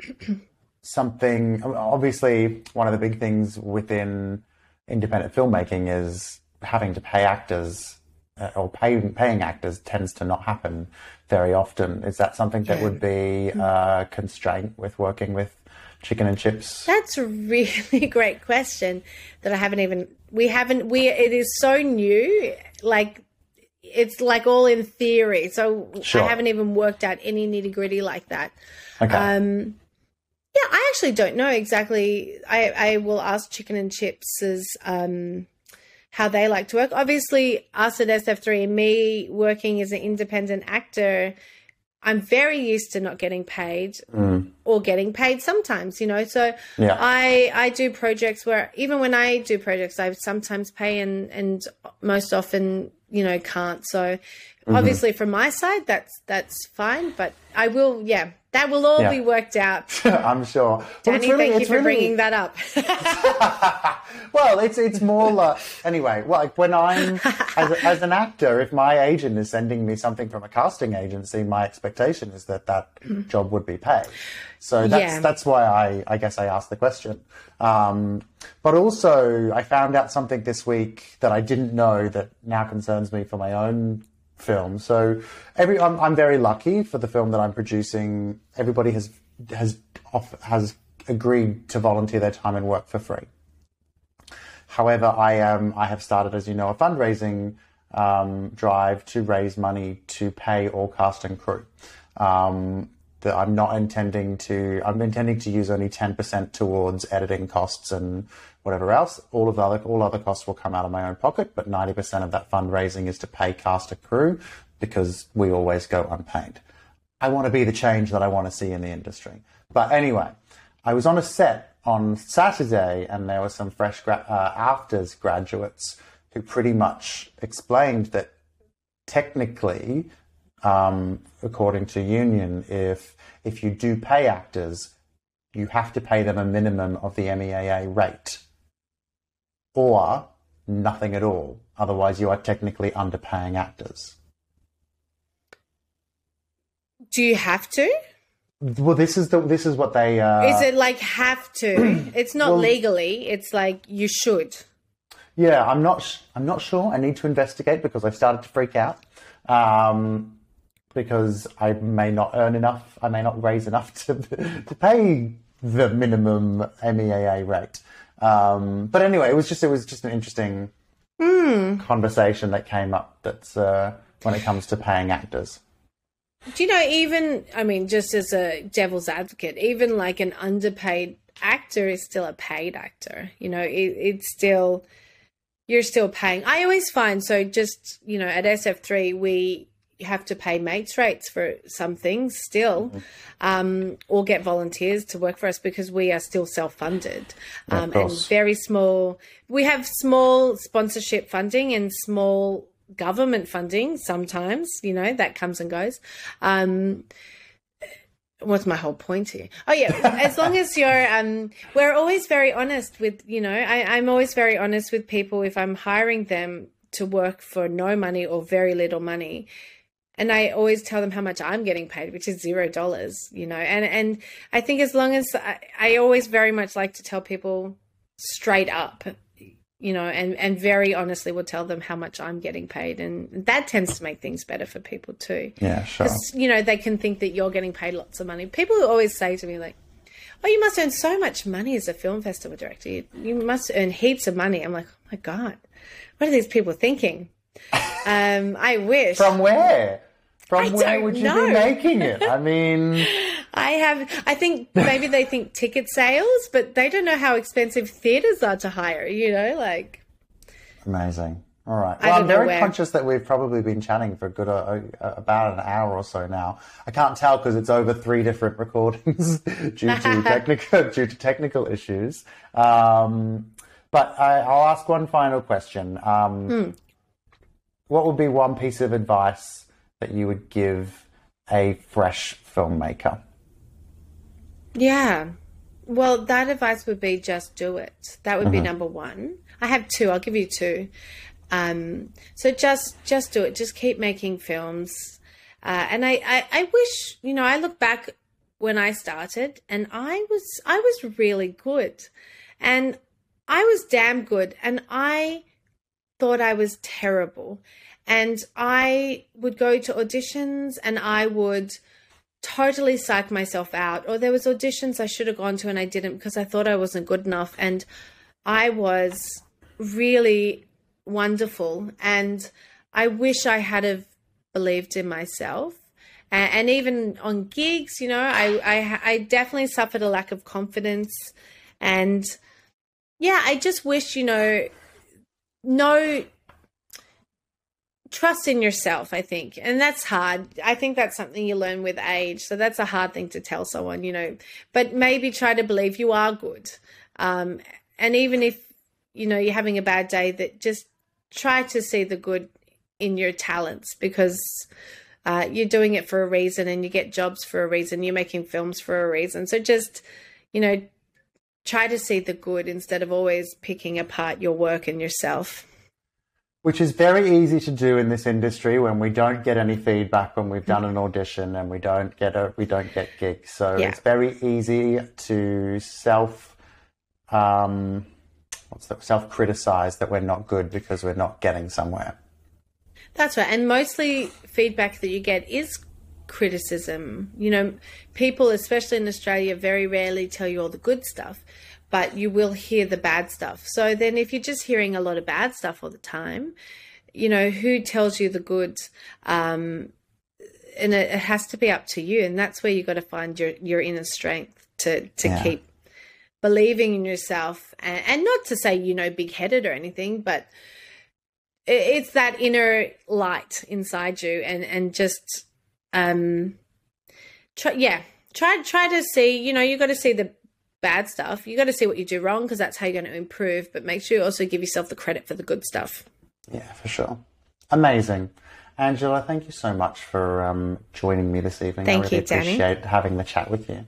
something? Obviously, one of the big things within independent filmmaking is having to pay actors uh, or pay, paying actors tends to not happen very often. Is that something that would be a constraint with working with chicken and chips? That's a really great question that I haven't even we haven't we it is so new like it's like all in theory. So Sure. I haven't even worked out any nitty gritty like that. Okay. Um, yeah, I actually don't know exactly. I, I will ask Chicken and Chips's um, how they like to work. Obviously, us at SF3 and me working as an independent actor, I'm very used to not getting paid mm. or getting paid sometimes, you know. So Yeah. I I do projects where even when I do projects, I sometimes pay and and most often you know can't. So mm-hmm. obviously from my side, that's that's fine. But I will, yeah, that will all Yeah. be worked out. I'm sure. Danny, it's really- thank you for really- bringing that up. well, it's it's more like anyway. Like when I'm as, as an actor, if my agent is sending me something from a casting agency, my expectation is that that job would be paid. So that's Yeah. that's why I I guess I asked the question. Um, but also, I found out something this week that I didn't know that now concerns me for my own film. So every I'm, I'm very lucky for the film that I'm producing. Everybody has has off, has agreed to volunteer their time and work for free. However, I am I have started, as you know, a fundraising um, drive to raise money to pay all cast and crew. Um, that I'm not intending to. I'm intending to use only ten percent towards editing costs and whatever else. All of the other all other costs will come out of my own pocket, but ninety percent of that fundraising is to pay cast and crew because we always go unpaid. I want to be the change that I want to see in the industry. But anyway, I was on a set on Saturday, and there were some fresh gra- uh, afters graduates who pretty much explained that technically um, according to union, if if you do pay actors, you have to pay them a minimum of the MEAA rate, or nothing at all. Otherwise, you are technically underpaying actors. Do you have to? Well, this is the this is what they. Uh, is it like have to? it's not well, legally. It's like you should. Yeah, I'm not. I'm not sure. I need to investigate because I've started to freak out. Um, because I may not earn enough, I may not raise enough to to pay the minimum MEAA rate. Um, but anyway, it was just it was just an interesting mm. conversation that came up. That's uh, when it comes to paying actors. Do you know? Even I mean, just as a devil's advocate, even like an underpaid actor is still a paid actor. You know, it, it's still you're still paying. I always find so. Just you know, at SF3 we have to pay mates rates for some things still, mm-hmm. um, or get volunteers to work for us because we are still self funded um, and very small. We have small sponsorship funding and small government funding sometimes, you know, that comes and goes. Um, what's my whole point here? Oh yeah, as long as you're, um, we're always very honest with, you know, I, I'm always very honest with people if I'm hiring them to work for no money or very little money and I always tell them how much I'm getting paid, which is zero dollars, you know. And and I think as long as I, I, always very much like to tell people straight up, you know, and and very honestly will tell them how much I'm getting paid, and that tends to make things better for people too. Yeah, sure. You know, they can think that you're getting paid lots of money. People always say to me like. Oh, you must earn so much money as a film festival director. You, you must earn heaps of money. I'm like, oh my God, what are these people thinking? um, I wish. From where? From I where would you know. be making it? I mean, I have. I think maybe they think ticket sales, but they don't know how expensive theaters are to hire. You know, like amazing. All right. Well, I'm very conscious that we've probably been chatting for good uh, uh, about an hour or so now. I can't tell because it's over three different recordings due to technical due to technical issues. Um, but I, will ask one final question. Um, hmm. What would be one piece of advice that you would give a fresh filmmaker? Yeah. Well, that advice would be just do it. That would mm-hmm. be number one. I have two. I'll give you two. Um, so just just do it. Just keep making films. Uh, and I, I, I wish you know I look back when I started and I was I was really good, and I was damn good, and I thought I was terrible. And I would go to auditions and I would totally psych myself out. Or there was auditions I should have gone to and I didn't because I thought I wasn't good enough. And I was really wonderful. And I wish I had have believed in myself. And, even on gigs, you know, I, I I definitely suffered a lack of confidence. And yeah, I just wish, you know, no trust in yourself, I think. And that's hard. I think that's something you learn with age. So that's a hard thing to tell someone, you know. But maybe try to believe you are good. Um, and even if, you know, you're having a bad day, that just try to see the good in your talents because uh, you're doing it for a reason and you get jobs for a reason. You're making films for a reason. So just, you know, try to see the good instead of always picking apart your work and yourself which is very easy to do in this industry when we don't get any feedback when we've done an audition and we don't get a we don't get gigs. So yeah. it's very easy to self um, what's that self criticize that we're not good because we're not getting somewhere. That's right, and mostly feedback that you get is criticism. You know, people, especially in Australia, very rarely tell you all the good stuff but you will hear the bad stuff. So then, if you're just hearing a lot of bad stuff all the time, you know, who tells you the good? Um, and it, it, has to be up to you. And that's where you got to find your, your inner strength to, to yeah. keep believing in yourself. And, and, not to say, you know, big headed or anything, but it, it's that inner light inside you and, and just, um, try, yeah, try, try to see, you know, you got to see the, bad stuff. You got to see what you do wrong because that's how you're going to improve. But make sure you also give yourself the credit for the good stuff. Yeah, for sure. Amazing. Angela, thank you so much for um, joining me this evening. Thank I really you, Danny. appreciate having the chat with you.